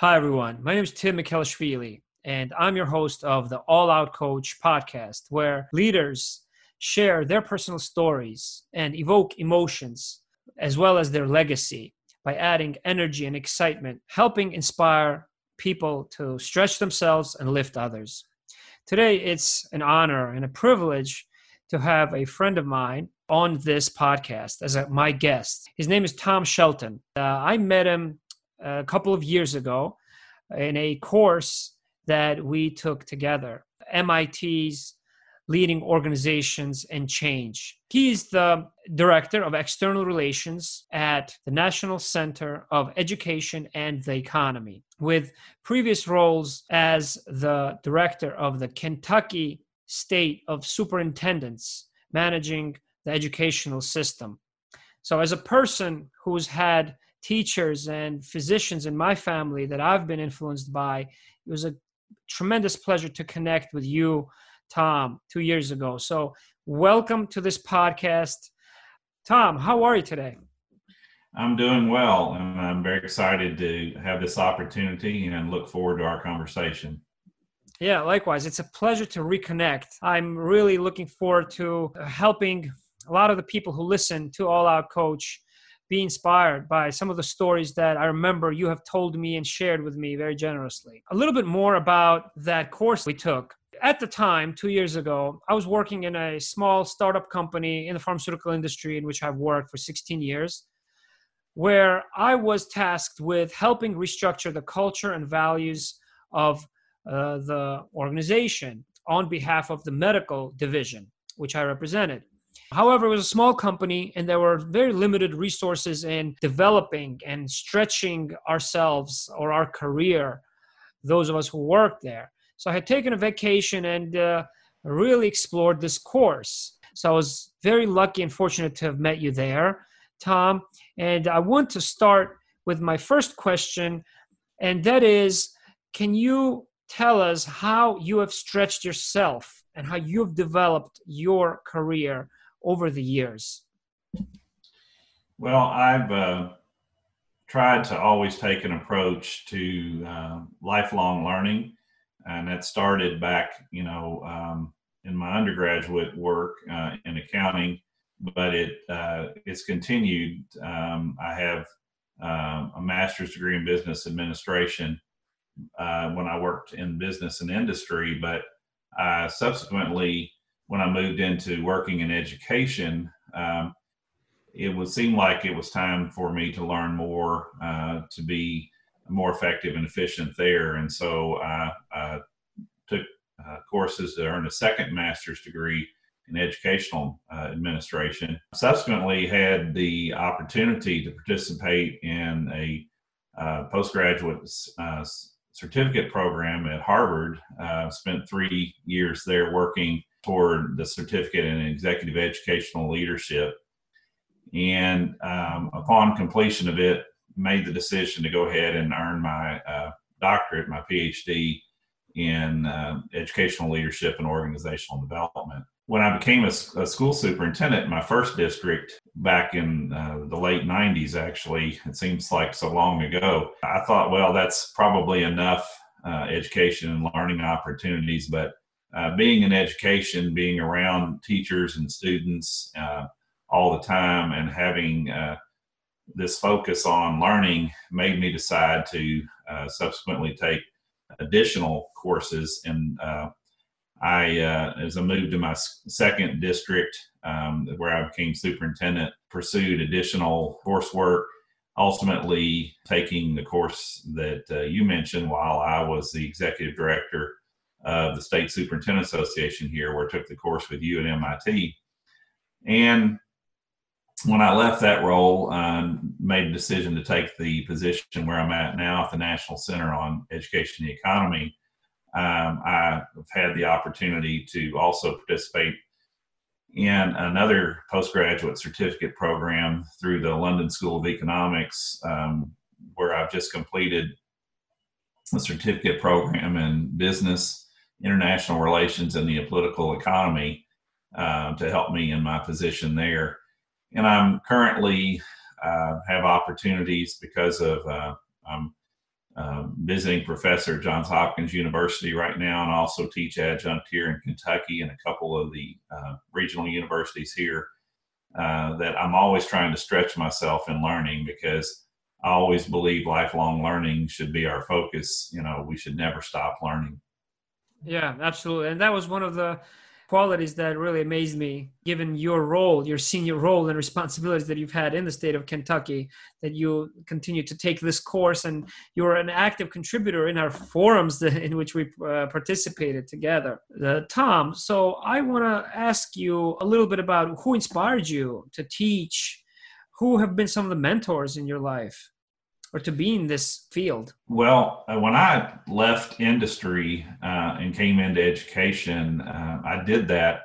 Hi, everyone. My name is Tim Mikhelishvili, and I'm your host of the All Out Coach podcast, where leaders share their personal stories and evoke emotions as well as their legacy by adding energy and excitement, helping inspire people to stretch themselves and lift others. Today, it's an honor and a privilege to have a friend of mine on this podcast as a, my guest. His name is Tom Shelton. Uh, I met him a couple of years ago in a course that we took together MIT's leading organizations and change. He's the director of external relations at the National Center of Education and the Economy, with previous roles as the director of the Kentucky State of Superintendents, managing the educational system. So, as a person who's had teachers and physicians in my family that I've been influenced by. It was a tremendous pleasure to connect with you, Tom, two years ago. So, welcome to this podcast. Tom, how are you today? I'm doing well, and I'm very excited to have this opportunity and look forward to our conversation. Yeah, likewise. It's a pleasure to reconnect. I'm really looking forward to helping a lot of the people who listen to All Out Coach be inspired by some of the stories that I remember you have told me and shared with me very generously. A little bit more about that course we took. At the time, two years ago, I was working in a small startup company in the pharmaceutical industry in which I've worked for 16 years, where I was tasked with helping restructure the culture and values of uh, the organization on behalf of the medical division, which I represented. However, it was a small company and there were very limited resources in developing and stretching ourselves or our career, those of us who worked there. So I had taken a vacation and uh, really explored this course. So I was very lucky and fortunate to have met you there, Tom. And I want to start with my first question, and that is can you tell us how you have stretched yourself and how you've developed your career over the years? Well, I've uh, tried to always take an approach to uh, lifelong learning, and that started back, you know, um, in my undergraduate work uh, in accounting, but it uh, it's continued. Um, I have um, a master's degree in business administration uh, when I worked in business and industry, but I subsequently when I moved into working in education, um, it would seem like it was time for me to learn more uh, to be more effective and efficient there. And so I, took uh, courses to earn a second master's degree in educational uh, administration. Subsequently, had the opportunity to participate in a uh, postgraduate uh, certificate program at Harvard. Uh, spent three years there working toward the certificate in executive educational leadership. And um, upon completion of it, made the decision to go ahead and earn my uh, doctorate, my PhD in uh, educational leadership and organizational development. When I became a, a school superintendent in my first district back in uh, the late 90s, actually, it seems like so long ago, I thought, well, that's probably enough uh, education and learning opportunities, but uh, being in education, being around teachers and students uh, all the time, and having uh, this focus on learning made me decide to uh, subsequently take additional courses. And uh, I, uh, as I moved to my second district, um, where I became superintendent, pursued additional coursework. Ultimately, taking the course that you mentioned while I was the executive director of the State Superintendent Association here, where I took the course with you at MIT. And when I left that role, I made a decision to take the position where I'm at now at the National Center on Education and the Economy. Um, I've had the opportunity to also participate in another postgraduate certificate program through the London School of Economics, um, where I've just completed a certificate program in business international relations and the political economy uh, to help me in my position there. And I'm currently uh, have opportunities because of uh, I'm uh, visiting professor at Johns Hopkins University right now, and also teach adjunct here in Kentucky and a couple of the uh, regional universities here. Uh, that I'm always trying to stretch myself in learning because I always believe lifelong learning should be our focus. You know, we should never stop learning. Yeah, absolutely. And that was one of the qualities that really amazed me given your role your senior role and responsibilities that you've had in the state of kentucky that you continue to take this course and you're an active contributor in our forums in which we uh, participated together uh, tom so i want to ask you a little bit about who inspired you to teach who have been some of the mentors in your life or to be in this field? Well, uh, when I left industry uh, and came into education, uh, I did that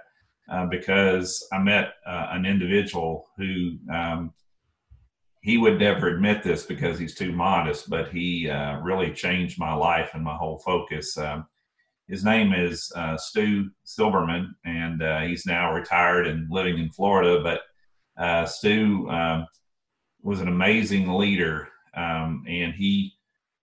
uh, because I met uh, an individual who um, he would never admit this because he's too modest, but he uh, really changed my life and my whole focus. Um, his name is Stu Silberman, and he's now retired and living in Florida. But Stu um, was an amazing leader um, and he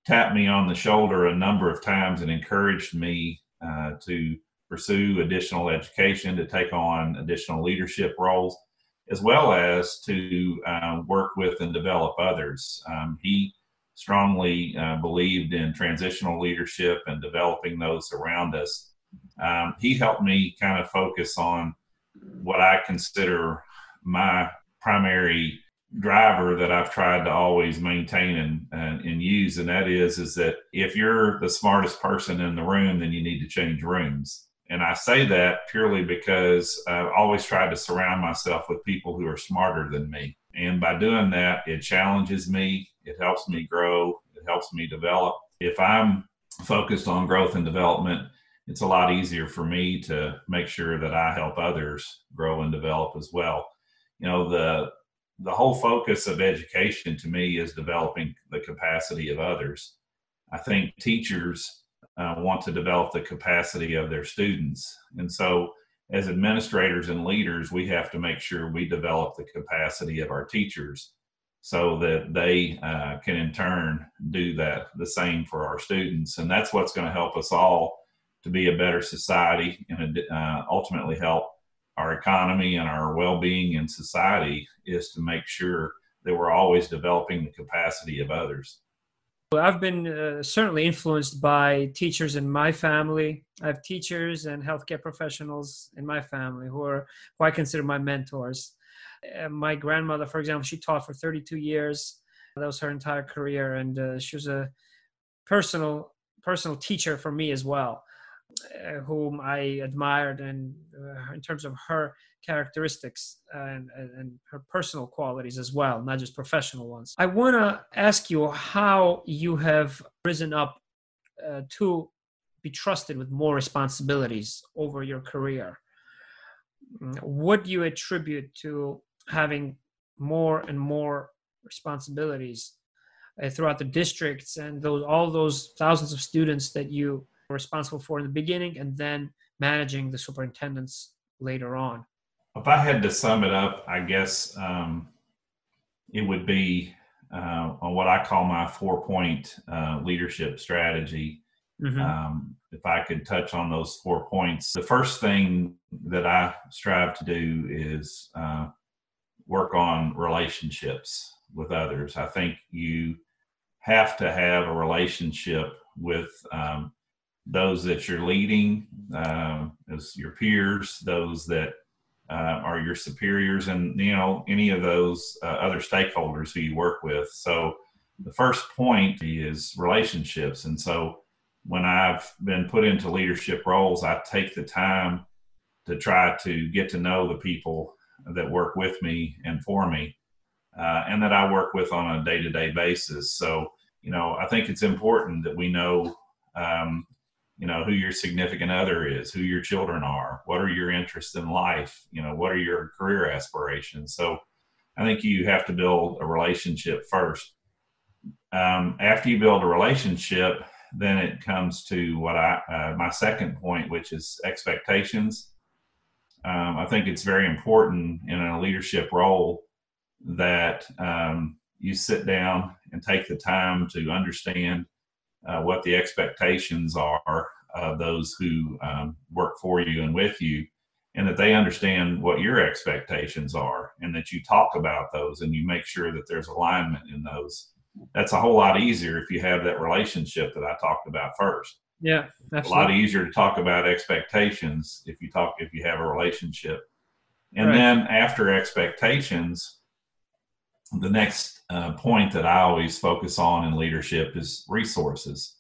tapped me on the shoulder a number of times and encouraged me uh, to pursue additional education, to take on additional leadership roles, as well as to uh, work with and develop others. Um, he strongly uh, believed in transitional leadership and developing those around us. Um, he helped me kind of focus on what I consider my primary driver that I've tried to always maintain and, and, and use, and that is is that if you're the smartest person in the room, then you need to change rooms. And I say that purely because I've always tried to surround myself with people who are smarter than me. And by doing that, it challenges me, it helps me grow, it helps me develop. If I'm focused on growth and development, it's a lot easier for me to make sure that I help others grow and develop as well. You know, the the whole focus of education to me is developing the capacity of others. I think teachers uh, want to develop the capacity of their students. And so, as administrators and leaders, we have to make sure we develop the capacity of our teachers so that they uh, can in turn do that the same for our students. And that's what's going to help us all to be a better society and uh, ultimately help our economy and our well-being in society is to make sure that we're always developing the capacity of others. Well, I've been uh, certainly influenced by teachers in my family. I have teachers and healthcare professionals in my family who are who I consider my mentors. Uh, my grandmother, for example, she taught for 32 years. That was her entire career, and uh, she was a personal personal teacher for me as well. Uh, whom I admired and uh, in terms of her characteristics and, and her personal qualities as well, not just professional ones. I want to ask you how you have risen up uh, to be trusted with more responsibilities over your career. Mm, what do you attribute to having more and more responsibilities uh, throughout the districts and those all those thousands of students that you responsible for in the beginning and then managing the superintendents later on? If I had to sum it up, I guess um, it would be uh, on what I call my four point uh, leadership strategy. Mm-hmm. Um, if I could touch on those four points, the first thing that I strive to do is uh, work on relationships with others. I think you have to have a relationship with um, those that you're leading uh, as your peers, those that uh, are your superiors, and you know any of those uh, other stakeholders who you work with. So the first point is relationships, and so when I've been put into leadership roles, I take the time to try to get to know the people that work with me and for me, uh, and that I work with on a day-to-day basis. So you know I think it's important that we know um, you know who your significant other is who your children are what are your interests in life you know what are your career aspirations? So i think you have to build a relationship first. Um, after you build a relationship then it comes to what i uh, my second point which is expectations. Um, i think it's very important in a leadership role that um, you sit down and take the time to understand uh, what the expectations are of those who um, work for you and with you, and that they understand what your expectations are, and that you talk about those and you make sure that there's alignment in those. That's a whole lot easier if you have that relationship that I talked about first. Yeah, absolutely. a lot easier to talk about expectations if you talk if you have a relationship. And right. then after expectations, the next uh, point that I always focus on in leadership is resources.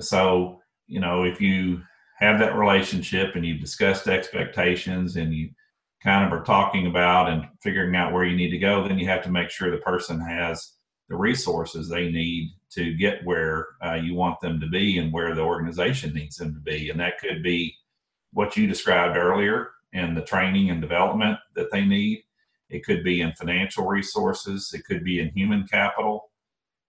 So, you know, if you have that relationship and you've discussed expectations and you kind of are talking about and figuring out where you need to go, then you have to make sure the person has the resources they need to get where uh, you want them to be and where the organization needs them to be. And that could be what you described earlier and the training and development that they need. It could be in financial resources, it could be in human capital.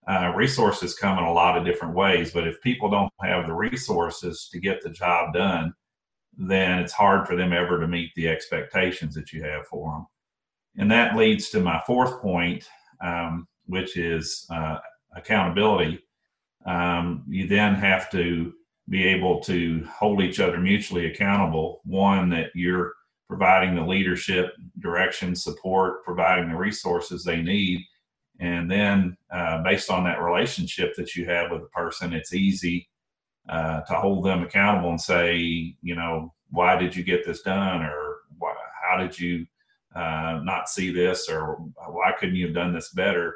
Uh, resources come in a lot of different ways, but if people don't have the resources to get the job done, then it's hard for them ever to meet the expectations that you have for them. And that leads to my fourth point, um, which is uh, accountability. Um, you then have to be able to hold each other mutually accountable. One, that you're providing the leadership, direction, support, providing the resources they need. And then, uh, based on that relationship that you have with the person, it's easy uh, to hold them accountable and say, you know, why did you get this done? Or why, how did you uh, not see this? Or why couldn't you have done this better?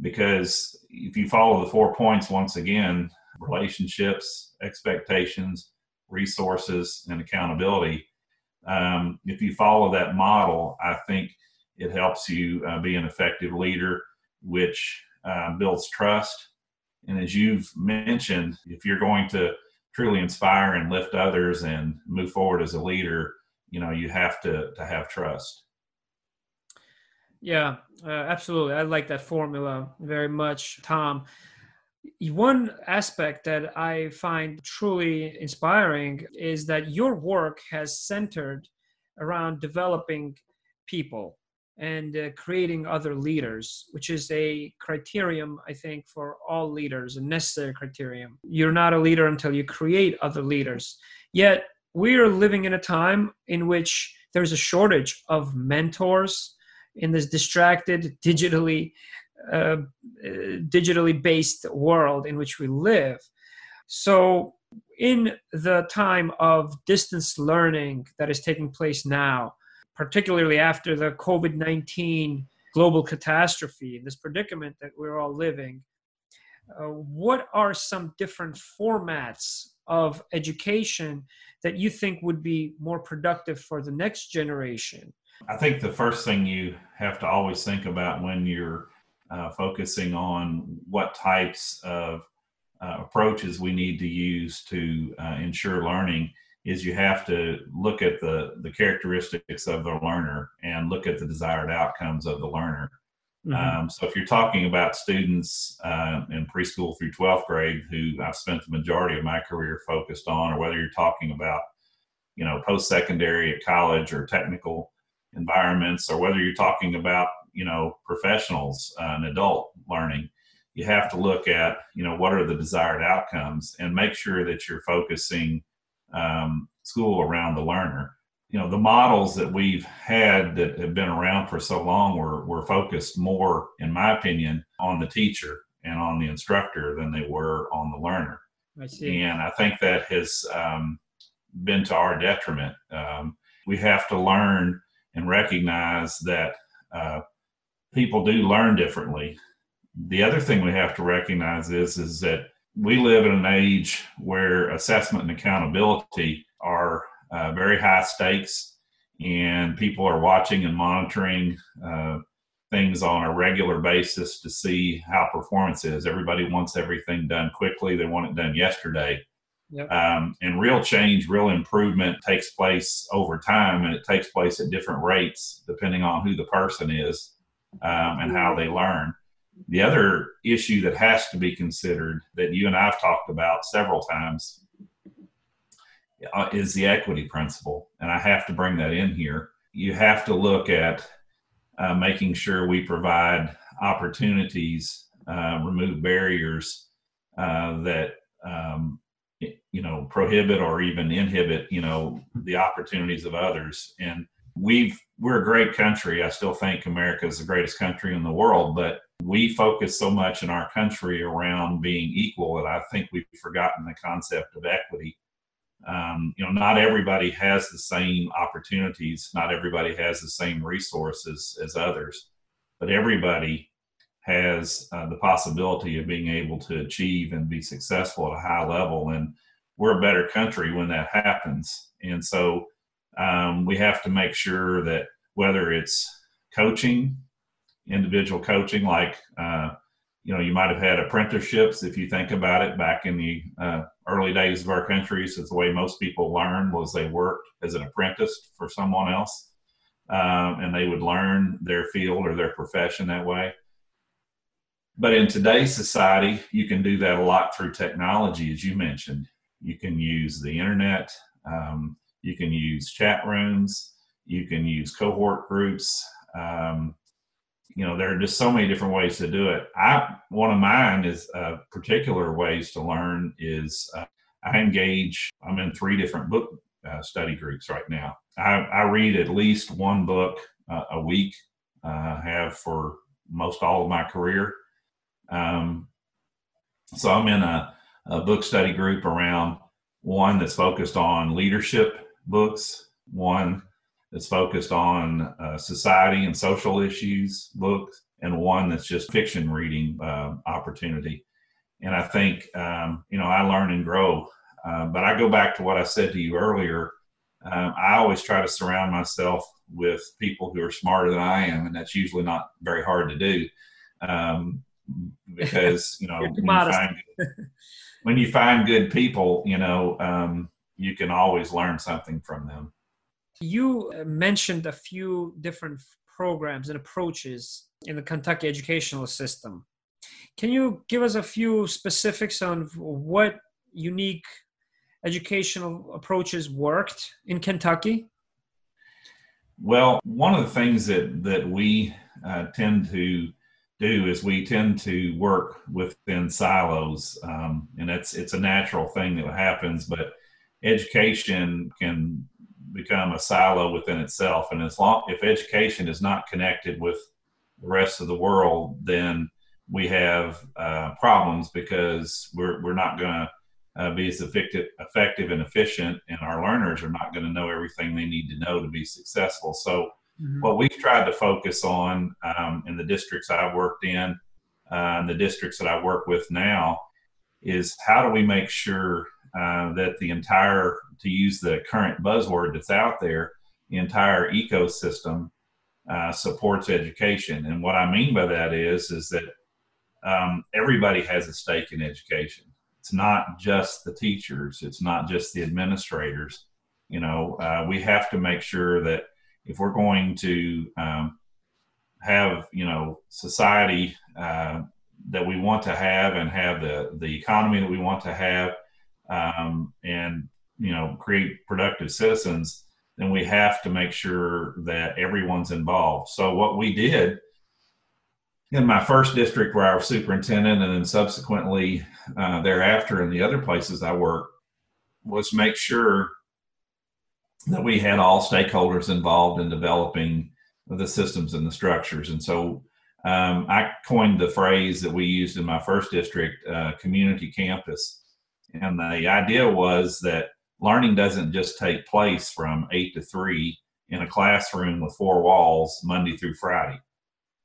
Because if you follow the four points once again relationships, expectations, resources, and accountability um, if you follow that model, I think it helps you uh, be an effective leader, which uh, builds trust. And as you've mentioned, if you're going to truly inspire and lift others and move forward as a leader, you know, you have to to have trust. Yeah, uh, absolutely. I like that formula very much, Tom. One aspect that I find truly inspiring is that your work has centered around developing people and uh, creating other leaders, which is a criterion, I think, for all leaders, a necessary criterion. You're not a leader until you create other leaders. Yet, we are living in a time in which there's a shortage of mentors in this distracted, digitally uh, digitally based world in which we live. So, in the time of distance learning that is taking place now, particularly after the COVID 19 global catastrophe, this predicament that we're all living, uh, what are some different formats of education that you think would be more productive for the next generation? I think the first thing you have to always think about when you're uh, focusing on what types of uh, approaches we need to use to uh, ensure learning is you have to look at the, the characteristics of the learner and look at the desired outcomes of the learner. Mm-hmm. Um, so if you're talking about students uh, in preschool through 12th grade who I've spent the majority of my career focused on, or whether you're talking about, you know, post-secondary at college or technical environments, or whether you're talking about you know professionals uh, and adult learning you have to look at you know what are the desired outcomes and make sure that you're focusing um, school around the learner. You know the models that we've had that have been around for so long were, were focused more in my opinion on the teacher and on the instructor than they were on the learner. I see. and i think that has um, been to our detriment. Um, we have to learn and recognize that uh, people do learn differently. The other thing we have to recognize is is that we live in an age where assessment and accountability are uh, very high stakes, and people are watching and monitoring uh, things on a regular basis to see how performance is. Everybody wants everything done quickly; they want it done yesterday. Yep. Um, and real change, real improvement takes place over time, and it takes place at different rates depending on who the person is um, and how they learn. The other issue that has to be considered that you and I've talked about several times uh, is the equity principle. And I have to bring that in here. You have to look at uh, making sure we provide opportunities, uh, remove barriers uh, that um, you know prohibit or even inhibit you know the opportunities of others and we've we're a great country i still think america is the greatest country in the world but we focus so much in our country around being equal that i think we've forgotten the concept of equity um, you know not everybody has the same opportunities not everybody has the same resources as others but everybody has uh, the possibility of being able to achieve and be successful at a high level. And we're a better country when that happens. And so um, we have to make sure that whether it's coaching, individual coaching, like, uh, you know, you might have had apprenticeships if you think about it back in the uh, early days of our country. So the way most people learned was they worked as an apprentice for someone else. Um, and they would learn their field or their profession that way. But in today's society, you can do that a lot through technology, as you mentioned. You can use the internet, um, you can use chat rooms, you can use cohort groups. Um, you know, there are just so many different ways to do it. I one of mine is uh, particular ways to learn is uh, I engage. I'm in three different book uh, study groups right now. I, I, read at least one book uh, a week. Uh, have for most all of my career. Um, so I'm in a, a book study group around one that's focused on leadership books, one that's focused on uh, society and social issues books, and one that's just fiction reading uh, opportunity. And I think, um, you know, I learn and grow. Uh, but I go back to what I said to you earlier. Um, I always try to surround myself with people who are smarter than I am, and that's usually not very hard to do. Um, because you know when you, find, when you, find, good people, you know um, you can always learn something from them. You mentioned a few different programs and approaches in the Kentucky educational system. Can you give us a few specifics on what unique educational approaches worked in Kentucky? Well, one of the things that that we uh, tend to do is we tend to work within silos, um, and it's it's a natural thing that happens. But education can become a silo within itself, and as long if education is not connected with the rest of the world, then we have uh, problems because we're we're not going to uh, be as effective, effective and efficient, and our learners are not going to know everything they need to know to be successful. So Mm-hmm. What we've tried to focus on um, in the districts I've worked in, uh, and the districts that I work with now, is how do we make sure uh, that the entire, to use the current buzzword that's out there, the entire ecosystem uh, supports education. And what I mean by that is, is that um, everybody has a stake in education. It's not just the teachers. It's not just the administrators. You know, uh, we have to make sure that if we're going to um, have you know society uh, that we want to have and have the the economy that we want to have um, and you know create productive citizens then we have to make sure that everyone's involved so what we did in my first district where I was superintendent and then subsequently uh, thereafter in the other places I worked was make sure that we had all stakeholders involved in developing the systems and the structures. And so um, I coined the phrase that we used in my first district, uh, community campus. And the idea was that learning doesn't just take place from eight to three in a classroom with four walls Monday through Friday.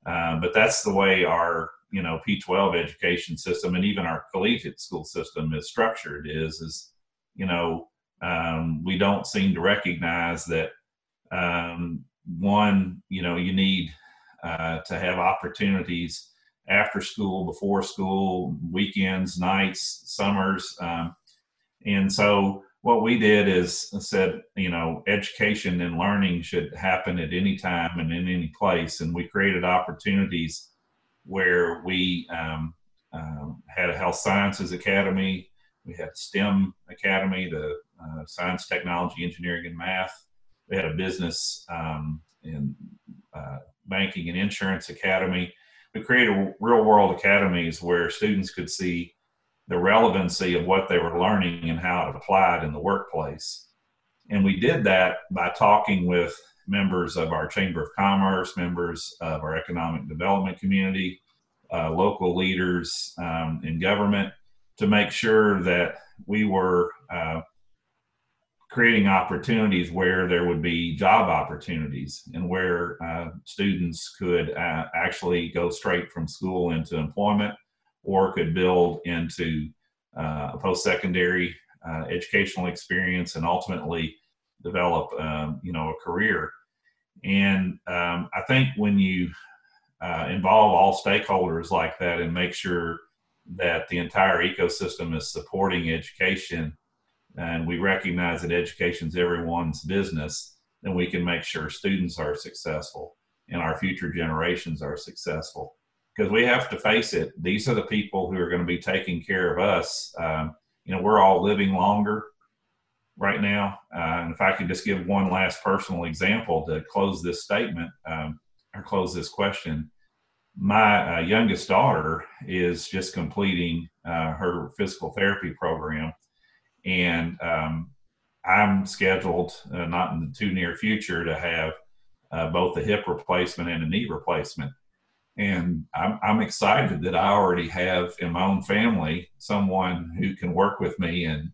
Uh, but that's the way our you know P12 education system and even our collegiate school system is structured is is you know um, we don't seem to recognize that um, one, you know, you need uh, to have opportunities after school, before school, weekends, nights, summers. Um, and so what we did is said, you know, education and learning should happen at any time and in any place. And we created opportunities where we um, um, had a health sciences academy, we had STEM academy, the uh, science, technology, engineering, and math. We had a business um, in uh, banking and insurance academy. We created real world academies where students could see the relevancy of what they were learning and how it applied in the workplace. And we did that by talking with members of our Chamber of Commerce, members of our economic development community, uh, local leaders um, in government to make sure that we were uh, creating opportunities where there would be job opportunities and where uh, students could uh, actually go straight from school into employment or could build into uh, a post-secondary uh, educational experience and ultimately develop um, you know a career. And um, i think when you uh, involve all stakeholders like that and make sure that the entire ecosystem is supporting education and we recognize that education is everyone's business then we can make sure students are successful and our future generations are successful. Because we have to face it. These are the people who are going to be taking care of us. Um, you know we're all living longer right now. Uh, and if i could just give one last personal example to close this statement um, or close this question. My uh, youngest daughter is just completing uh, her physical therapy program and um, i'm scheduled uh, not in the too near future to have uh, both a hip replacement and a knee replacement and I'm, I'm excited that I already have in my own family someone who can work with me and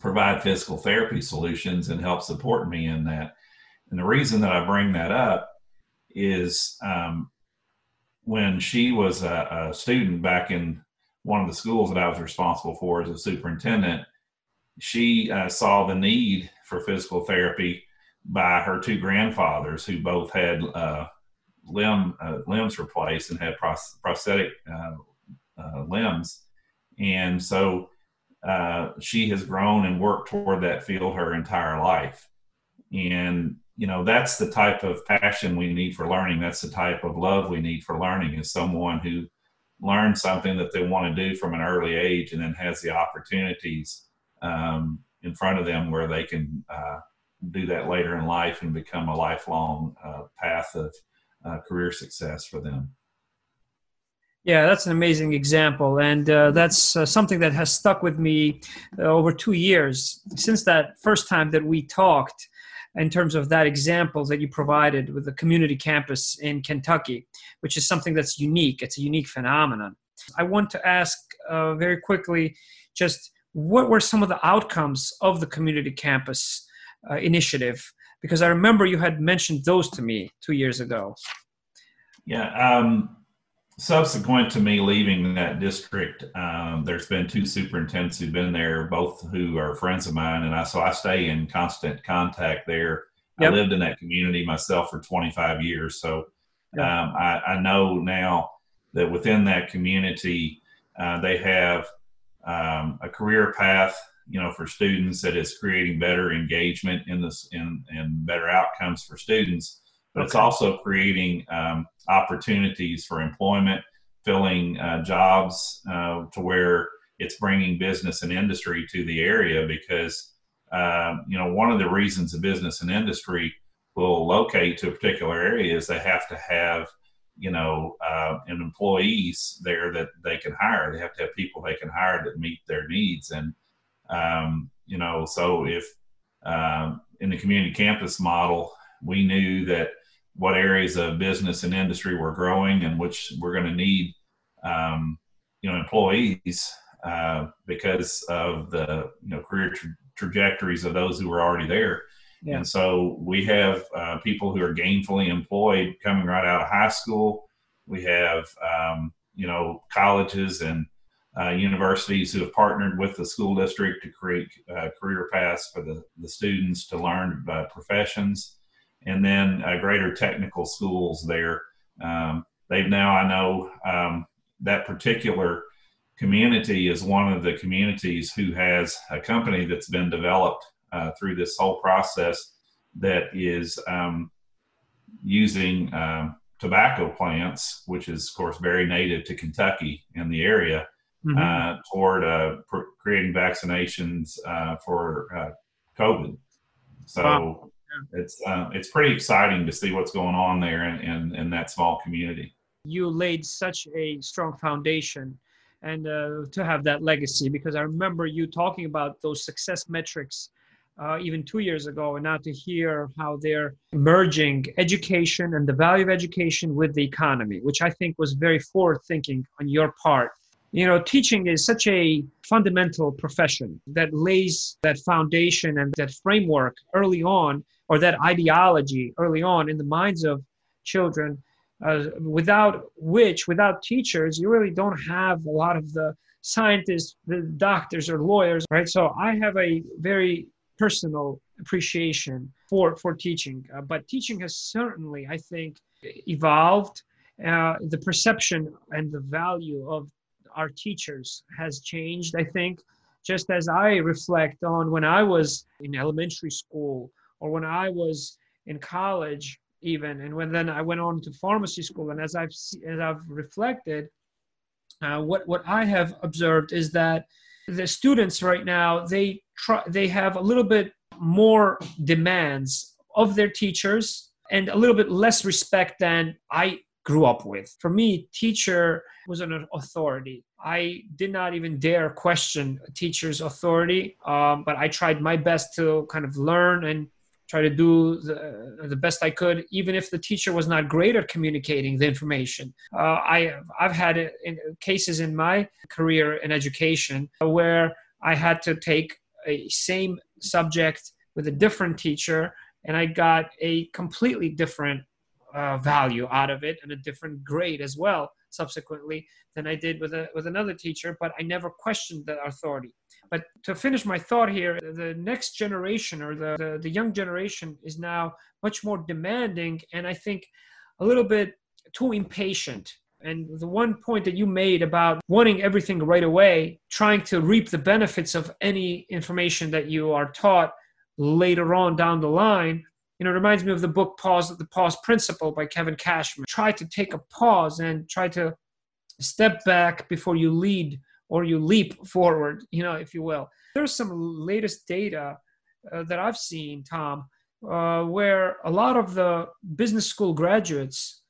provide physical therapy solutions and help support me in that. And the reason that I bring that up is um, when she was a, a, student back in one of the schools that I was responsible for as a superintendent, she uh, saw the need for physical therapy by her two grandfathers who both had uh, limb uh, limbs replaced and had pros- prosthetic uh, uh, limbs, and so uh, she has grown and worked toward that field her entire life. And you know that's the type of passion we need for learning. That's the type of love we need for learning. Is someone who learns something that they want to do from an early age, and then has the opportunities um, in front of them where they can uh, do that later in life and become a lifelong uh, path of uh, career success for them. Yeah, that's an amazing example. And uh, that's uh, something that has stuck with me uh, over two years since that first time that we talked in terms of that example that you provided with the community campus in Kentucky, which is something that's unique. It's a unique phenomenon. I want to ask uh, very quickly just what were some of the outcomes of the community campus uh, initiative because I remember you had mentioned those to me two years ago. Yeah. Um, subsequent to me leaving that district, um, there's been two superintendents who've been there, both who are friends of mine, and I so I stay in constant contact there. Yep. I lived in that community myself for 25 years, so yep. um, I, I, know now that within that community uh, they have um, a career path you know for students that is creating better engagement in this in and better outcomes for students but okay. it's also creating um, opportunities for employment filling uh, jobs uh, to where it's bringing business and industry to the area because uh, you know one of the reasons a business and industry will locate to a particular area is they have to have you know uh, an employees there that they can hire they have to have people they can hire that meet their needs and um, you know, so if um, in the community campus model, we knew that what areas of business and industry were growing and which we're going to need, um, you know, employees uh, because of the you know career tra- trajectories of those who were already there. Yeah. And so we have uh, people who are gainfully employed coming right out of high school. We have um, you know colleges and uh, universities who have partnered with the school district to create uh, career paths for the, the students to learn uh, professions, and then uh, greater technical schools there. Um, they've now, I know, um, that particular community is one of the communities who has a company that's been developed uh, through this whole process that is um, using um, tobacco plants, which is, of course, very native to Kentucky in the area mm-hmm. uh, toward uh, pr- creating vaccinations uh, for uh, COVID. So wow. it's uh, it's pretty exciting to see what's going on there in, in, in that small community. You laid such a strong foundation and uh, to have that legacy because I remember you talking about those success metrics uh, even two years ago, and now to hear how they're merging education and the value of education with the economy, which I think was very forward thinking on your part. You know, teaching is such a fundamental profession that lays that foundation and that framework early on, or that ideology early on in the minds of children uh, without which, without teachers, you really don't have a lot of the scientists, the doctors, or lawyers, right? So I have a very personal appreciation for for teaching, uh, but teaching has certainly, I think, evolved. Uh, the perception and the value of our teachers has changed. I think, just as I reflect on when I was in elementary school or when I was in college even and when then i went on to pharmacy school and as i've as i've reflected uh, what what i have observed is that the students right now they try they have a little bit more demands of their teachers and a little bit less respect than i grew up with for me teacher was an authority i did not even dare question a teacher's authority um, but i tried my best to kind of learn and try to do the, the best I could, even if the teacher was not great at communicating the information. Uh, I, I've had in, cases in my career in education where I had to take a same subject with a different teacher and I got a completely different uh, value out of it and a different grade as well subsequently than I did with a, with another teacher, but I never questioned the authority. But to finish my thought here, the next generation or the, the, the young generation is now much more demanding and I think a little bit too impatient. And the one point that you made about wanting everything right away, trying to reap the benefits of any information that you are taught later on down the line, you know, reminds me of the book Pause, The Pause Principle by Kevin Cashman. Try to take a pause and try to step back before you lead or you leap forward, you know, if you will. There's some latest data uh, that I've seen, Tom, uh, where a lot of the business school graduates,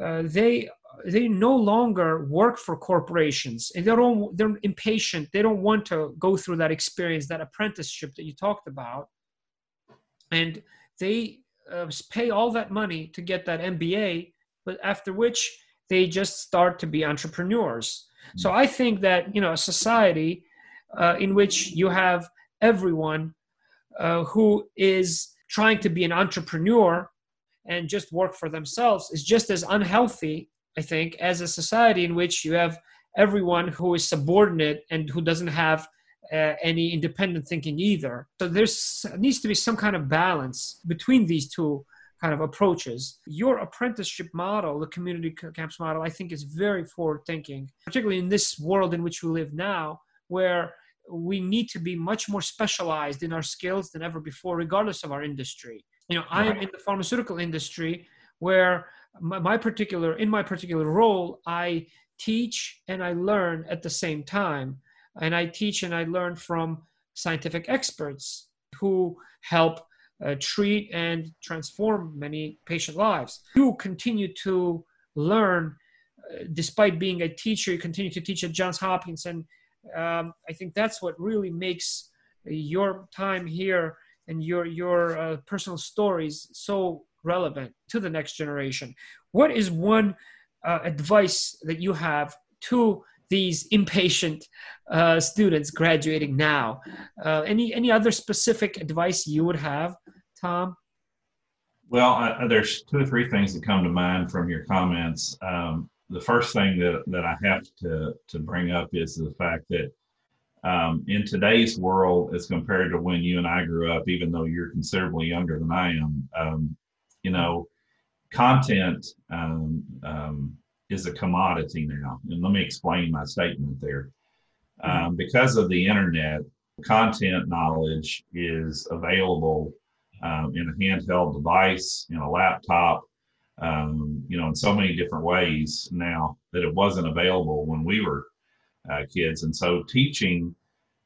uh, they they no longer work for corporations and they don't they're impatient. They don't want to go through that experience that apprenticeship that you talked about. And they uh, pay all that money to get that mba but after which they just start to be entrepreneurs. So I think that you know a society uh, in which you have everyone uh, who is trying to be an entrepreneur and just work for themselves is just as unhealthy, I think, as a society in which you have everyone who is subordinate and who doesn't have uh, any independent thinking either. So there's needs to be some kind of balance between these two kind of approaches. Your apprenticeship model, the community campus model, I think is very forward thinking, particularly in this world in which we live now, where we need to be much more specialized in our skills than ever before, regardless of our industry. You know, I am in the pharmaceutical industry where my, my particular, in my particular role, I teach and I learn at the same time. And I teach and I learn from scientific experts who help uh, treat and transform many patient lives. You continue to learn, uh, despite being a teacher, you continue to teach at Johns Hopkins. And um, I think that's what really makes your time here and your, your uh, personal stories so relevant to the next generation. What is one uh, advice that you have to these impatient uh, students graduating now. Uh, any any other specific advice you would have, Tom? Well, there's two or three things that come to mind from your comments. Um, the first thing that, that I have to, to bring up is the fact that um, in today's world, as compared to when you and I grew up, even though you're considerably younger than I am, um, you know, content um, um, is a commodity now. And let me explain my statement there. Mm-hmm. Um, because of the internet, content knowledge is available um, in a handheld device, in a laptop, um, you know, in so many different ways now that it wasn't available when we were uh, kids. And so teaching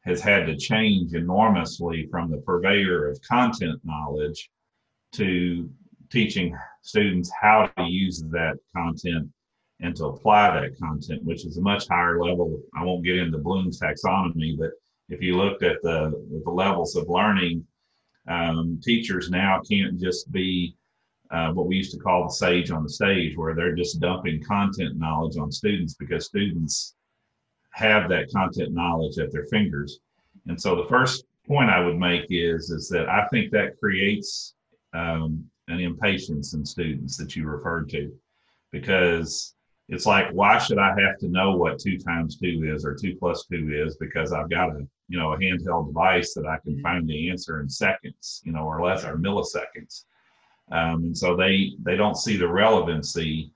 has had to change enormously from the purveyor of content knowledge to teaching students how to use that content and to apply that content, which is a much higher level. I won't get into Bloom's taxonomy, but if you looked at the, the levels of learning, um, teachers now can't just be uh, what we used to call the sage on the stage, where they're just dumping content knowledge on students because students have that content knowledge at their fingers. And so the first point I would make is is that I think that creates um, an impatience in students that you referred to, because it's like why should I have to know what two times two is or two plus two is because I've got a you know a handheld device that I can mm-hmm. find the answer in seconds, you know, or less or milliseconds. Um, and so they they don't see the relevancy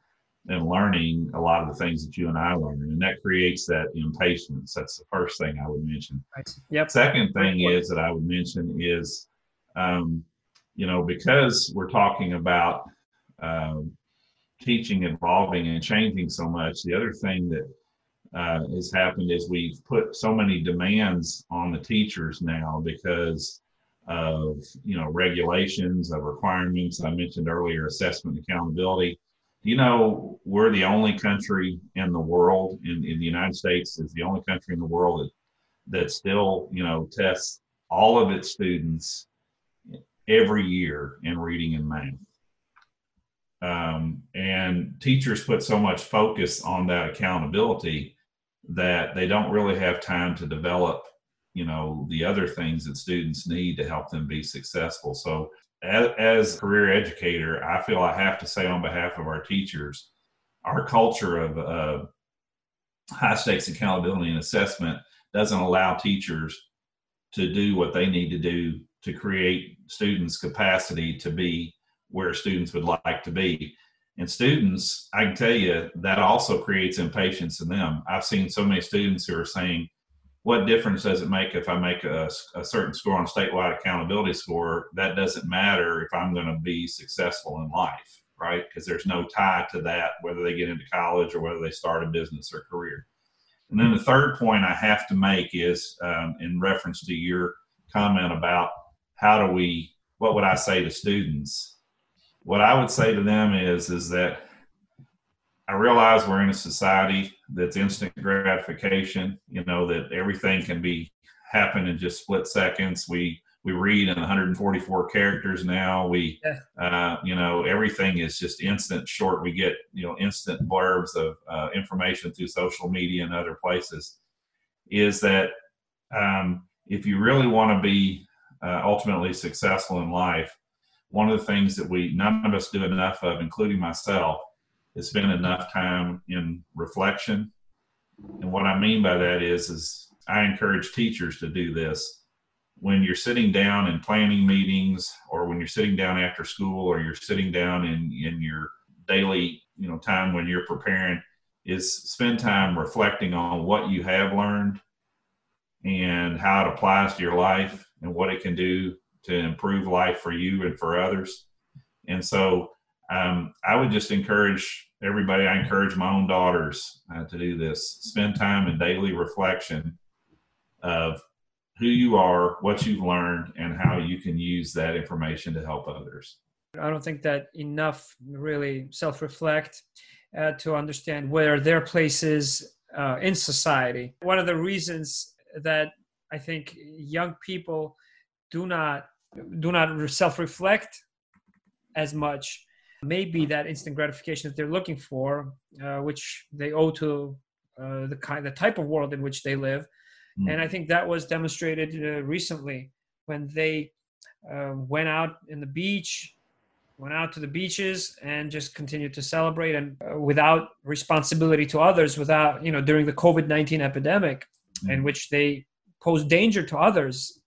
in learning a lot of the things that you and I learn, and that creates that impatience. That's the first thing I would mention. Right. Yep. Second thing is that I would mention is, um, you know, because we're talking about um, teaching evolving and changing so much. The other thing that uh, has happened is we've put so many demands on the teachers now because of you know regulations of requirements i mentioned earlier assessment accountability you know we're the only country in the world in, in the united states is the only country in the world that that still you know tests all of its students every year in reading and math. Um, and teachers put so much focus on that accountability that they don't really have time to develop you know the other things that students need to help them be successful. So as, as career educator i feel i have to say on behalf of our teachers our culture of uh, high stakes accountability and assessment doesn't allow teachers to do what they need to do to create students capacity to be where students would like to be and students i can tell you that also creates impatience in them i've seen so many students who are saying what difference does it make if I make a, a certain score on a statewide accountability score? That doesn't matter if I'm going to be successful in life, right? Because there's no tie to that, whether they get into college or whether they start a business or career. And then the third point I have to make is um, in reference to your comment about how do we, what would I say to students? What I would say to them is, is that I realize we're in a society that's instant gratification. You know that everything can be happen in just split seconds. We we read in 144 characters now. We uh, you know everything is just instant, short. We get you know instant blurbs of uh, information through social media and other places. Is that um, if you really want to be uh, ultimately successful in life, one of the things that we none of us do enough of, including myself is spend enough time in reflection. And what I mean by that is, is I encourage teachers to do this. When you're sitting down in planning meetings, or when you're sitting down after school, or you're sitting down in, in your daily, you know, time when you're preparing, is spend time reflecting on what you have learned and how it applies to your life and what it can do to improve life for you and for others. And so um, I would just encourage everybody. I encourage my own daughters uh, to do this. Spend time in daily reflection of who you are, what you've learned, and how you can use that information to help others. I don't think that enough really self reflect uh, to understand where their place is uh, in society. One of the reasons that I think young people do not do not self reflect as much maybe that instant gratification that they're looking for, uh, which they owe to uh, the kind, the type of world in which they live. Mm. And I think that was demonstrated uh, recently when they uh, went out in the beach, went out to the beaches, and just continued to celebrate and uh, without responsibility to others, without you know during the COVID nineteen epidemic, mm. in which they posed danger to others,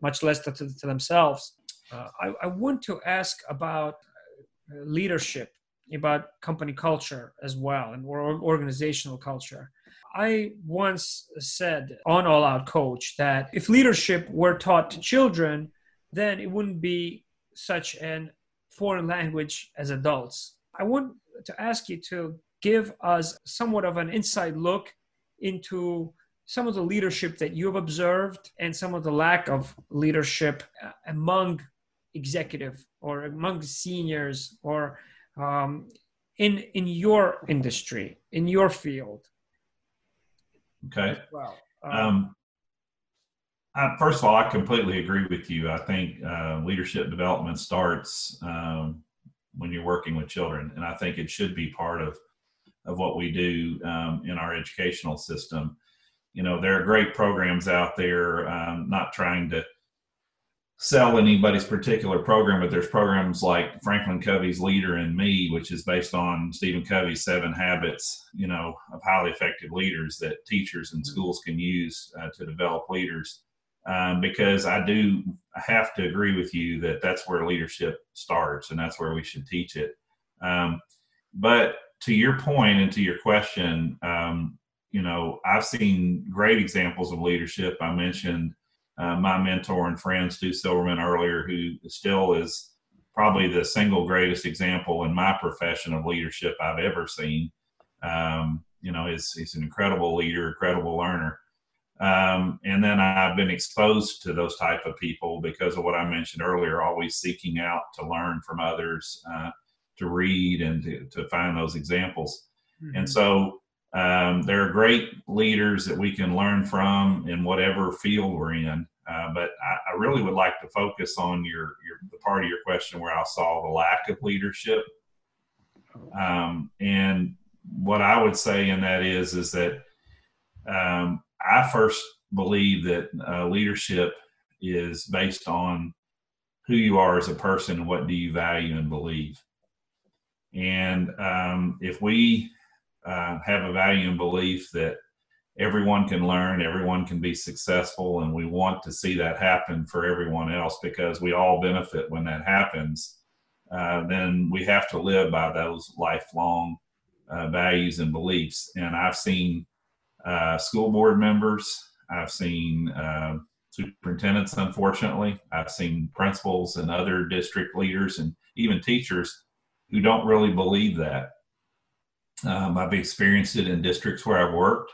much less to, to, themselves. Uh, I, I, want to ask about leadership, about company culture as well, and organizational culture. I once said on All Out Coach that if leadership were taught to children, then it wouldn't be such an foreign language as adults. I want to ask you to give us somewhat of an inside look into some of the leadership that you have observed and some of the lack of leadership among executive or among seniors or um, in in your industry, in your field. Okay. Well, um, um, I, first of all, I completely agree with you. I think uh, leadership development starts um, when you're working with children, and I think it should be part of of what we do um, in our educational system. You know, there are great programs out there. Um, not trying to sell anybody's particular program, but there's programs like Franklin Covey's Leader in Me, which is based on Stephen Covey's seven habits, you know, of highly effective leaders that teachers and schools can use uh, to develop leaders. Um, because I do have to agree with you that that's where leadership starts and that's where we should teach it. Um, but to your point and to your question, um, you know, I've seen great examples of leadership. I mentioned uh, my mentor and friend Stu Silberman earlier, who still is probably the single greatest example in my profession of leadership I've ever seen. Um, you know, he's, he's an incredible leader, incredible learner. Um, and then I've been exposed to those type of people because of what I mentioned earlier, always seeking out to learn from others, uh, to read and to, to find those examples. Mm-hmm. And so um, there are great leaders that we can learn from in whatever field we're in. Uh, but I, I, really would like to focus on your, your the part of your question where I saw the lack of leadership. Um, and what I would say in that is is that um, I first believe that uh, leadership is based on who you are as a person and what do you value and believe. And um, if we uh, have a value and belief that everyone can learn, everyone can be successful, and we want to see that happen for everyone else because we all benefit when that happens, uh, then we have to live by those lifelong uh, values and beliefs. And I've seen uh, school board members, I've seen uh, superintendents, unfortunately, I've seen principals and other district leaders and even teachers who don't really believe that. Um, I've experienced it in districts where I've worked.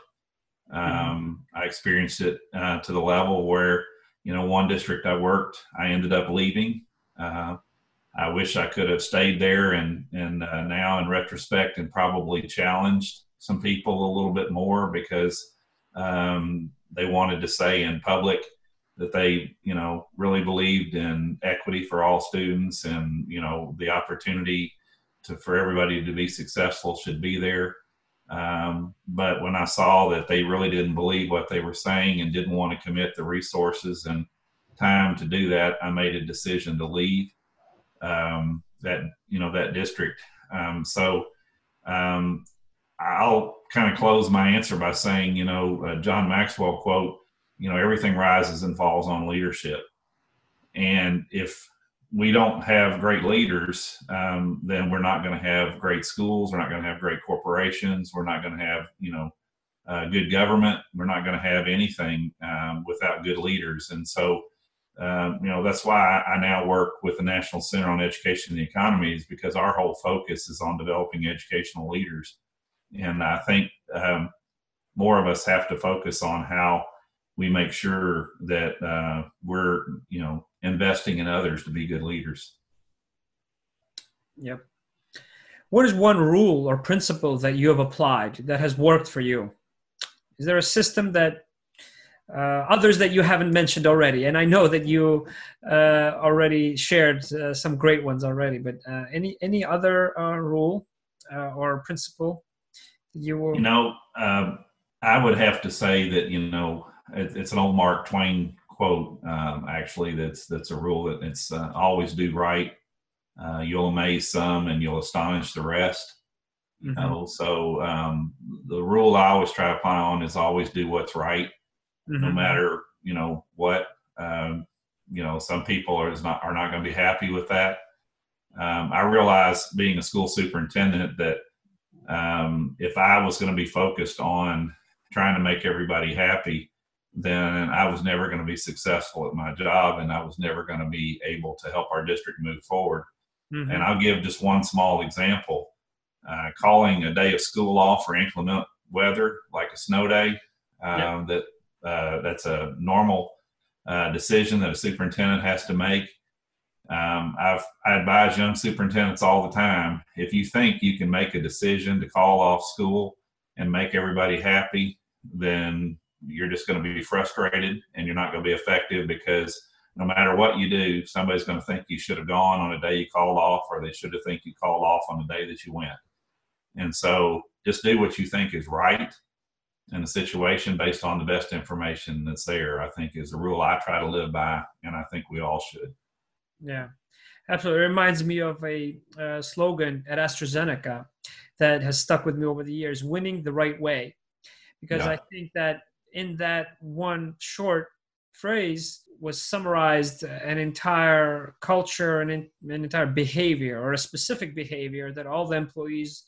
Mm-hmm. Um, I experienced it uh, to the level where, you know, one district I worked, I ended up leaving. Uh, I wish I could have stayed there and, and uh, now in retrospect and probably challenged some people a little bit more because um, they wanted to say in public that they, you know, really believed in equity for all students and, you know, the opportunity to for everybody to be successful should be there. Um, but when I saw that they really didn't believe what they were saying and didn't want to commit the resources and time to do that, I made a decision to leave um, that you know that district. Um, so um, I'll kind of close my answer by saying, you know, John Maxwell quote, you know, everything rises and falls on leadership. And if we don't have great leaders, um, then we're not going to have great schools. We're not going to have great corporations. We're not going to have, you know, uh, good government. We're not going to have anything um, without good leaders. And so, um, you know, that's why I now work with the National Center on Education and the Economy is because our whole focus is on developing educational leaders. And I think um, more of us have to focus on how we make sure that uh, we're, you know, investing in others to be good leaders. Yep. What is one rule or principle that you have applied that has worked for you? Is there a system that uh, others that you haven't mentioned already? And I know that you uh, already shared uh, some great ones already, but uh, any any other uh, rule uh, or principle you will? You know, I would have to say that you know it, it's an old Mark Twain quote um, actually that's that's a rule that it's uh, always do right uh, you'll amaze some and you'll astonish the rest mm-hmm. you know so um, the rule i always try to apply on is always do what's right mm-hmm. no matter you know what um, you know some people are not are not going to be happy with that um, i realize being a school superintendent that um, if i was going to be focused on trying to make everybody happy then I was never going to be successful at my job and I was never going to be able to help our district move forward. Mm-hmm. And I'll give just one small example. Uh, calling a day of school off for inclement weather, like a snow day, uh, that uh, that's a normal uh, decision that a superintendent has to make. um, I've, I advise young superintendents all the time if you think you can make a decision to call off school and make everybody happy, then you're just going to be frustrated and you're not going to be effective because no matter what you do, somebody's going to think you should have gone on a day you called off, or they should have think you called off on the day that you went. And so, just do what you think is right in the situation based on the best information that's there. I think is a rule I try to live by, and I think we all should. Yeah, absolutely. It reminds me of a uh, slogan at AstraZeneca that has stuck with me over the years: "Winning the right way," because yeah. I think that in that one short phrase was summarized an entire culture and an entire behavior or a specific behavior that all the employees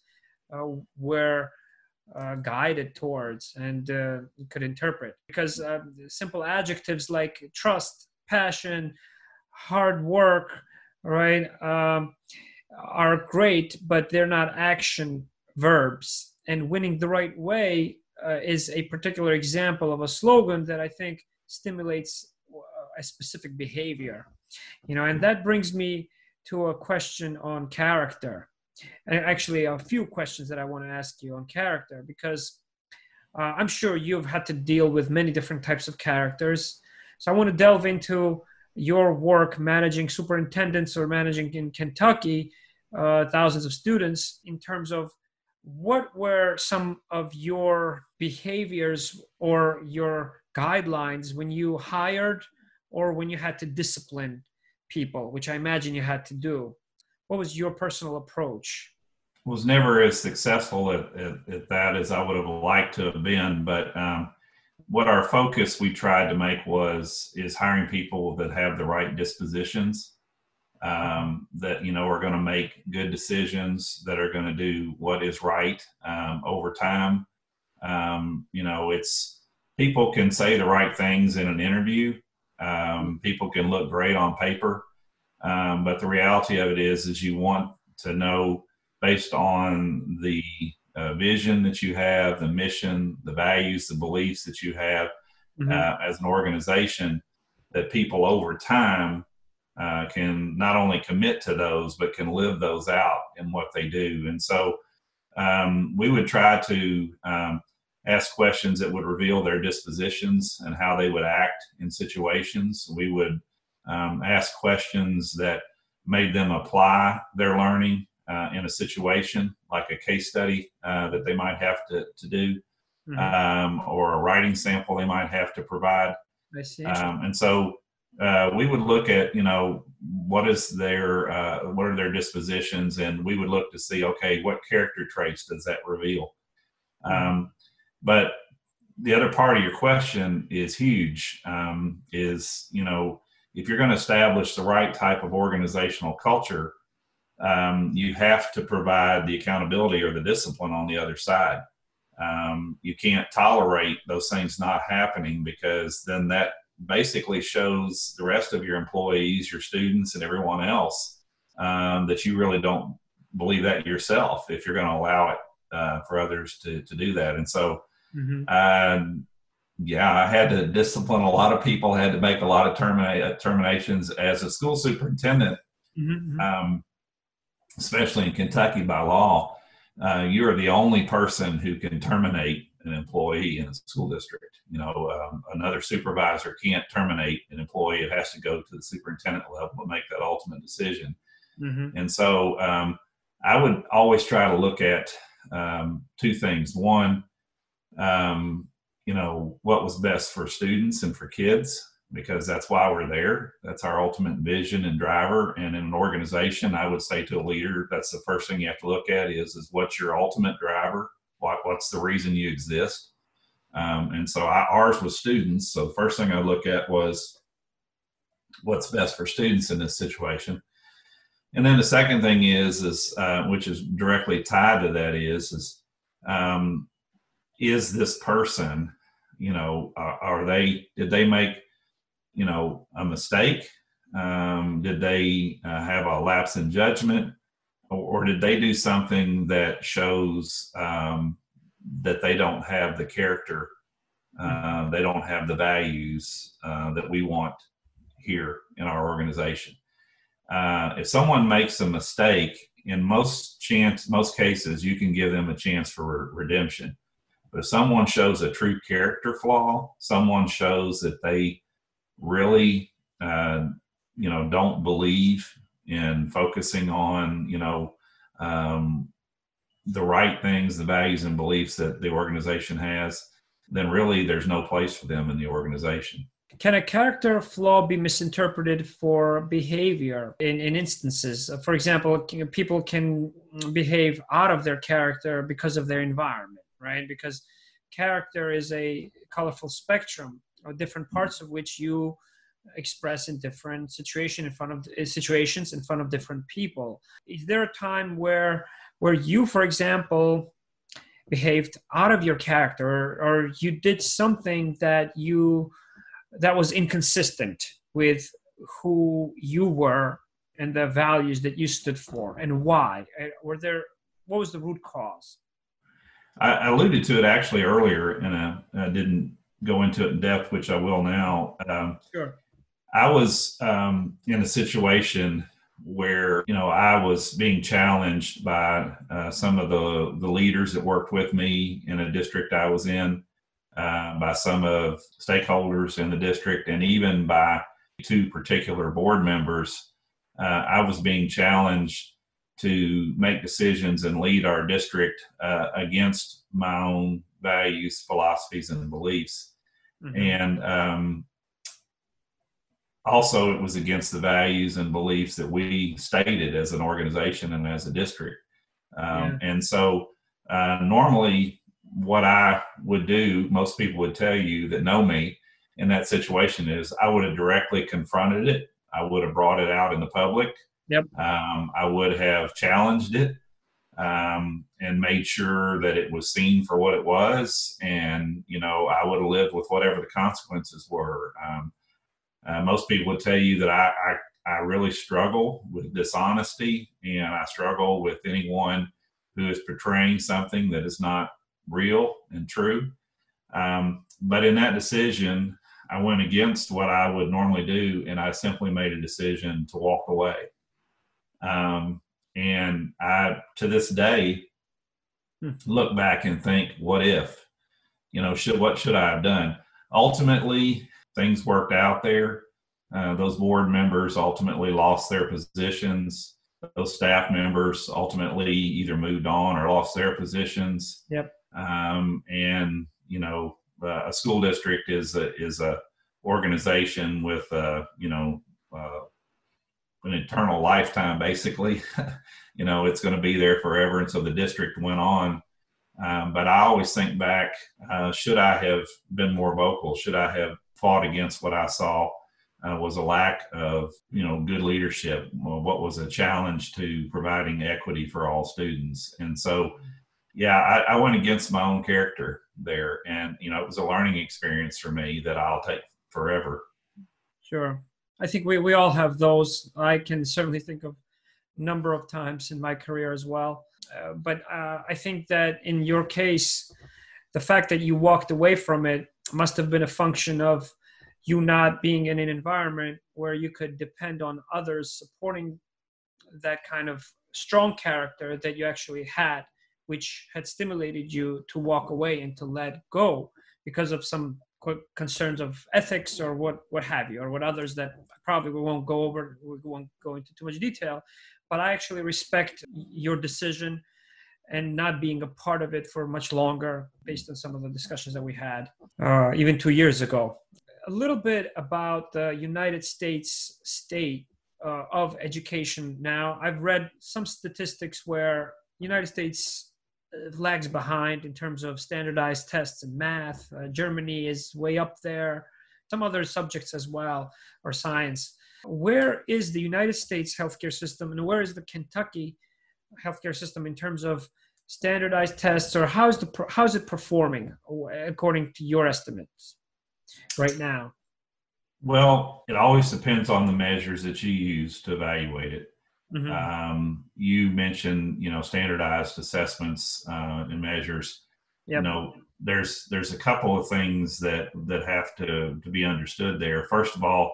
uh, were uh, guided towards and uh, could interpret. Because uh, simple adjectives like trust passion hard work right um, are great but they're not action verbs. And winning the right way uh, is a particular example of a slogan that i think stimulates uh, a specific behavior. You know and that brings me to a question on character. And actually a few questions that i want to ask you on character because uh, i'm sure you've had to deal with many different types of characters. So i want to delve into your work managing superintendents or managing in kentucky uh, thousands of students in terms of what were some of your behaviors or your guidelines when you hired or when you had to discipline people, which I imagine you had to do? What was your personal approach? Was never as successful at, at, at that as I would have liked to have been, but um, what our focus we tried to make was is hiring people that have the right dispositions um, that you know are going to make good decisions that are going to do what is right um, over time um, you know it's people can say the right things in an interview. Um, people can look great on paper, um, but the reality of it is, is you want to know based on the uh, vision that you have, the mission, the values, the beliefs that you have mm-hmm. uh, as an organization, that people over time uh, can not only commit to those, but can live those out in what they do. And so um, we would try to um, ask questions that would reveal their dispositions and how they would act in situations. We would um, ask questions that made them apply their learning uh, in a situation, like a case study uh, that they might have to, to do, mm-hmm. um, or a writing sample they might have to provide. I see. Um, and so uh, we would look at, you know, what is their, uh, what are their dispositions, and we would look to see, okay, what character traits does that reveal? Um, but the other part of your question is huge. Um, is you know if you're going to establish the right type of organizational culture, um, you have to provide the accountability or the discipline on the other side. Um, you can't tolerate those things not happening because then that basically shows the rest of your employees, your students, and everyone else um, that you really don't believe that yourself if you're going to allow it uh, for others to, to do that. And so Mm-hmm. And yeah, I had to discipline a lot of people. had to make a lot of termina- terminations as a school superintendent, mm-hmm. um, especially in Kentucky by law. Uh, you are the only person who can terminate an employee in a school district. You know, um, another supervisor can't terminate an employee. It has to go to the superintendent level to make that ultimate decision. Mm-hmm. And so um, I would always try to look at um, two things. One, um, you know what was best for students and for kids because that's why we're there that's our ultimate vision and driver and in an organization i would say to a leader that's the first thing you have to look at is is what's your ultimate driver what, what's the reason you exist? Um, and so I, ours was students. So the first thing i look at was what's best for students in this situation. And then the second thing is is uh, which is directly tied to that is is um, is this person you know are, are they did they make you know a mistake? Um, did they uh, have a lapse in judgment or, did they do something that shows um, that they don't have the character uh, they don't have the values uh, that we want here in our organization uh, if someone makes a mistake, in most chance, most cases, you can give them a chance for re- redemption. But if someone shows a true character flaw, someone shows that they really, uh, you know, don't believe in focusing on, you know, um, the right things, the values and beliefs that the organization has, then really there's no place for them in the organization. Can a character flaw be misinterpreted for behavior in, in instances? For example, people can behave out of their character because of their environment, right? Because character is a colorful spectrum of different parts of which you express in different situation in front of uh, situations in front of different people. Is there a time where where you, for example, behaved out of your character or, or you did something that you that was inconsistent with who you were and the values that you stood for and why? Uh, were there what was the root cause? I, alluded to it actually earlier and I, I, didn't go into it in depth which i will now. Um, sure i was um, in a situation where you know I was being challenged by uh, some of the the leaders that worked with me in a district I was in, uh, by some of stakeholders in the district, and even by two particular board members. Uh, I was being challenged to make decisions and lead our district uh, against my own values, philosophies, and beliefs. Mm-hmm. And um, also it was against the values and beliefs that we stated as an organization and as a district. Um, yeah. and so uh, normally what i would do most people would tell you that know me in that situation is i would have directly confronted it. I would have brought it out in the public. Yep. Um, i would have challenged it um, and made sure that it was seen for what it was. And you know i would have lived with whatever the consequences were. Um, uh, most people would tell you that I, I, I really struggle with dishonesty and I struggle with anyone who is portraying something that is not real and true. Um, but in that decision, I went against what I would normally do and I simply made a decision to walk away. Um, and I, to this day, hmm. look back and think, what if? You know, should what should I have done? Ultimately, things worked out there. Uh, those board members ultimately lost their positions. Those staff members ultimately either moved on or lost their positions. Yep. Um, and you know, uh, a school district is a is a organization with a you know uh, an eternal lifetime. Basically, you know, it's going to be there forever. And so the district went on. Um, but I always think back: uh, should I have been more vocal? Should I have fought against what I saw uh, was a lack of you know good leadership. What was a challenge to providing equity for all students, and so yeah, I, I went against my own character there, and you know it was a learning experience for me that I'll take forever. Sure, I think we we all have those. I can certainly think of number of times in my career as well. Uh, but uh, I think that in your case, the fact that you walked away from it must have been a function of you not being in an environment where you could depend on others supporting that kind of strong character that you actually had which had stimulated you to walk away and to let go because of some concerns of ethics or what what have you or what others that probably we won't go over we won't go into too much detail. But i actually respect your decision and not being a part of it for much longer based on some of the discussions that we had uh, even two years ago. A little bit about the United States state uh, of education now. I've read some statistics where United States uh, lags behind in terms of standardized tests in math. Uh, Germany is way up there. Some other subjects as well, or science. Where is the United States healthcare system, and where is the Kentucky healthcare system in terms of standardized tests, or how's the how's it performing according to your estimates right now? Well, it always depends on the measures that you use to evaluate it. Mm-hmm. Um, you mentioned, you know, standardized assessments uh, and measures. Yep. You know, there's there's a couple of things that that have to to be understood there. First of all,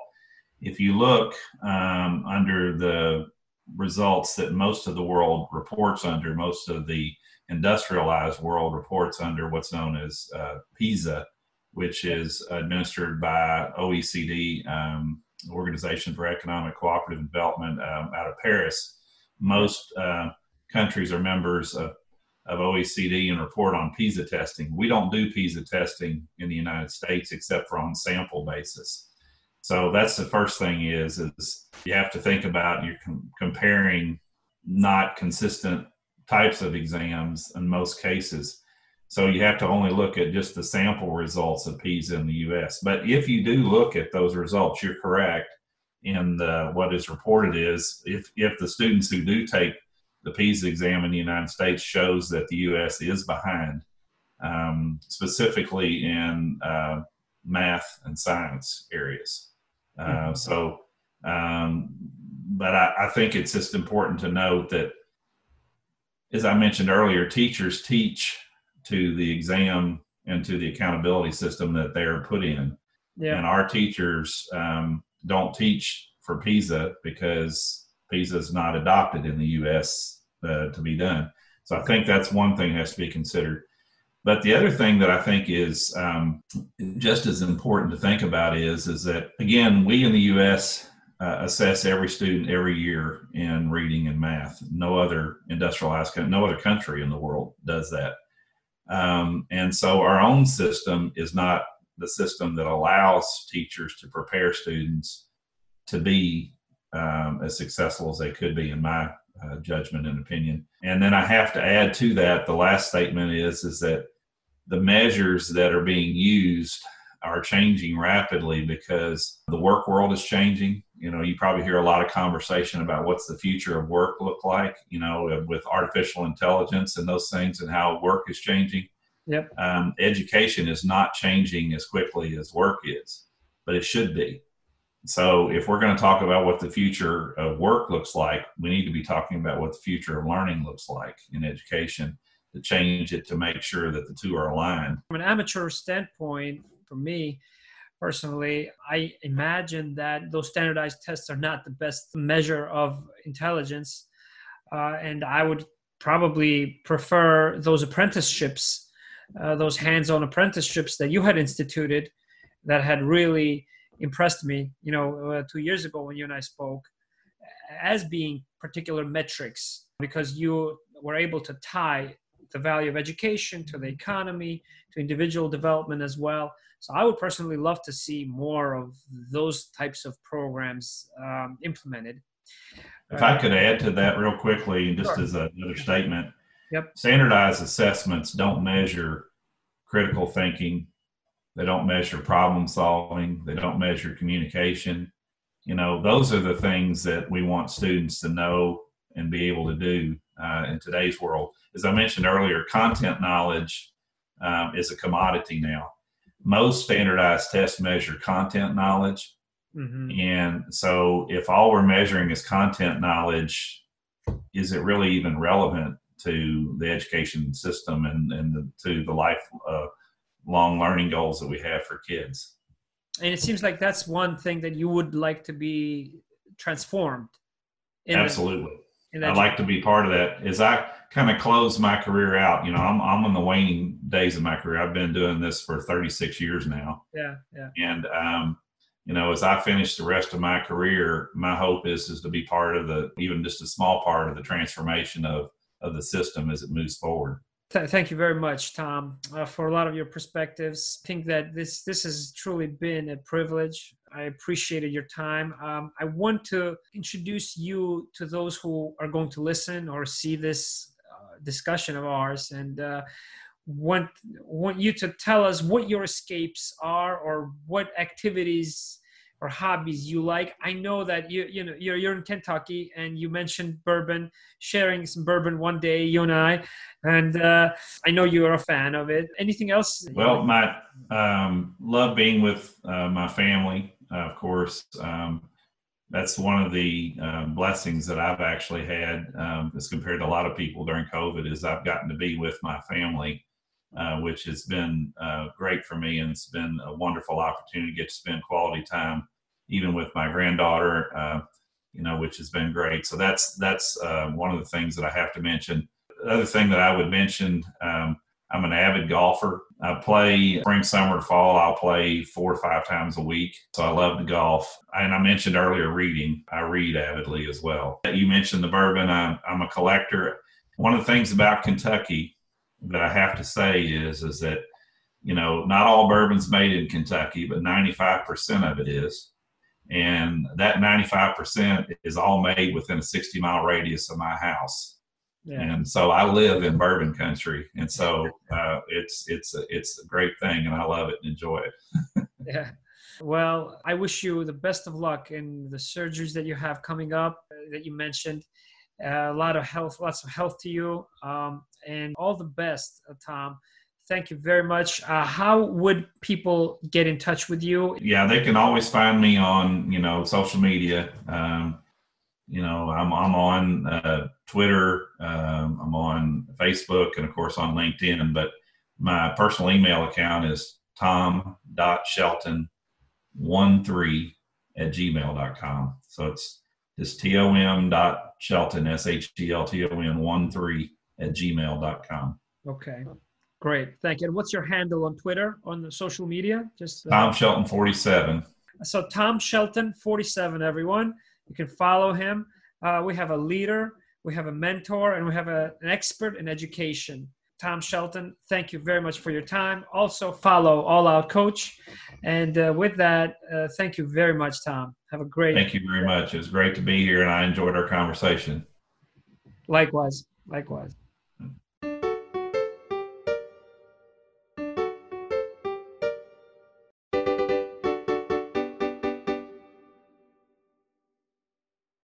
if you look um, under the results that most of the world reports under, most of the industrialized world reports under what's known as uh, PISA, which is administered by OECD, um, Organization for Economic Cooperative Development um, out of Paris. Most uh, countries are members of, of OECD and report on PISA testing. We don't do PISA testing in the United States except for on sample basis. So that's the first thing is is you have to think about you're com- comparing not consistent types of exams in most cases. So you have to only look at just the sample results of PISA in the U.S. But if you do look at those results, you're correct in the, what is reported is if if the students who do take the PISA exam in the United States shows that the U.S. is behind, um, specifically in uh, math and science areas. Uh, mm-hmm. So, um, but I, I think it's just important to note that, as I mentioned earlier, teachers teach to the exam and to the accountability system that they're put in. Yeah. And our teachers um, don't teach for PISA because PISA is not adopted in the U.S. Uh, to be done. So I think that's one thing that has to be considered. But the other thing that I think is um, just as important to think about is is that again we in the U.S. Uh, assess every student every year in reading and math. No other industrialized no other country in the world does that. Um, and so our own system is not the system that allows teachers to prepare students to be um, as successful as they could be, in my uh, judgment and opinion. And then I have to add to that the last statement is is that the measures that are being used are changing rapidly because the work world is changing. You know, you probably hear a lot of conversation about what's the future of work look like, you know, with artificial intelligence and those things and how work is changing. Yep. Um, education is not changing as quickly as work is, but it should be. So, if we're going to talk about what the future of work looks like, we need to be talking about what the future of learning looks like in education to change it to make sure that the two are aligned. From an amateur standpoint, for me personally, I imagine that those standardized tests are not the best measure of intelligence. Uh, and I would probably prefer those apprenticeships, uh, those hands on apprenticeships that you had instituted that had really impressed me, you know, uh, two years ago when you and I spoke, as being particular metrics because you were able to tie the value of education to the economy to individual development as well so i would personally love to see more of those types of programs um, implemented if i could add to that real quickly just sure. as another statement yep. standardized assessments don't measure critical thinking they don't measure problem solving. They don't measure communication. You know those are the things that we want students to know and be able to do uh, in today's world. As i mentioned earlier content knowledge um, is a commodity now. Most standardized tests measure content knowledge. Mm-hmm. and so if all we're measuring is content knowledge is it really even relevant to the education system and, and the, to the life uh, long learning goals that we have for kids. And it seems like that's one thing that you would like to be transformed. Absolutely. The, I'd like to be part of that. As I kind of close my career out, you know, I'm I'm in the waning days of my career. I've been doing this for 36 years now. Yeah, yeah. And um, you know, as I finish the rest of my career, my hope is is to be part of the even just a small part of the transformation of of the system as it moves forward. Thank you very much, Tom, uh, for a lot of your perspectives. I think that this this has truly been a privilege. I appreciated your time. Um, I want to introduce you to those who are going to listen or see this uh, discussion of ours, and uh, want want you to tell us what your escapes are or what activities or hobbies you like. I know that you you know you're you're in Kentucky and you mentioned bourbon, sharing some bourbon one day, you and I, and uh, I know you're a fan of it. Anything else? Well, my um, love being with uh, my family, uh, of course. Um, that's one of the um, blessings that I've actually had um, as compared to a lot of people during COVID is I've gotten to be with my family uh, which has been uh, great for me, and it's been a wonderful opportunity to get to spend quality time even with my granddaughter, uh, you know, which has been great. So that's that's uh, one of the things that I have to mention. The other thing that I would mention, um, I'm an avid golfer. I play spring, summer, fall. I'll play four or five times a week. So I love to golf. And I mentioned earlier reading. I read avidly as well. You mentioned the bourbon. I'm, I'm a collector. One of the things about Kentucky that I have to say is, is that, you know, not all bourbon's made in Kentucky, but 95% of it is. And that 95% is all made within a 60 mile radius of my house. Yeah. And so I live in bourbon country, and so uh, it's it's a, it's a great thing, and I love it and enjoy it. yeah. Well, I wish you the best of luck in the surgeries that you have coming up uh, that you mentioned. Uh, a lot of health, lots of health to you, um, and all the best, uh, Tom. Thank you very much. Uh, how would people get in touch with you? Yeah, they can always find me on you know social media. Um, you know, I'm I'm on uh, Twitter, um, I'm on Facebook, and of course on LinkedIn. But my personal email account is tom.shelton13 at gmail.com. So it's just tom dot shelton s h e l t o n one three at gmail.com. Okay. Great. Thank you. And what's your handle on Twitter on the social media? Just uh, Tom Shelton 47. So Tom Shelton 47, everyone. You can follow him. Uh, we have a leader, we have a mentor, and we have a, an expert in education. Tom Shelton, thank you very much for your time. Also, follow All Out Coach. And uh, with that, uh, thank you very much, Tom. Have a great. Thank you very much. It was great to be here, and I enjoyed our conversation. Likewise. Likewise.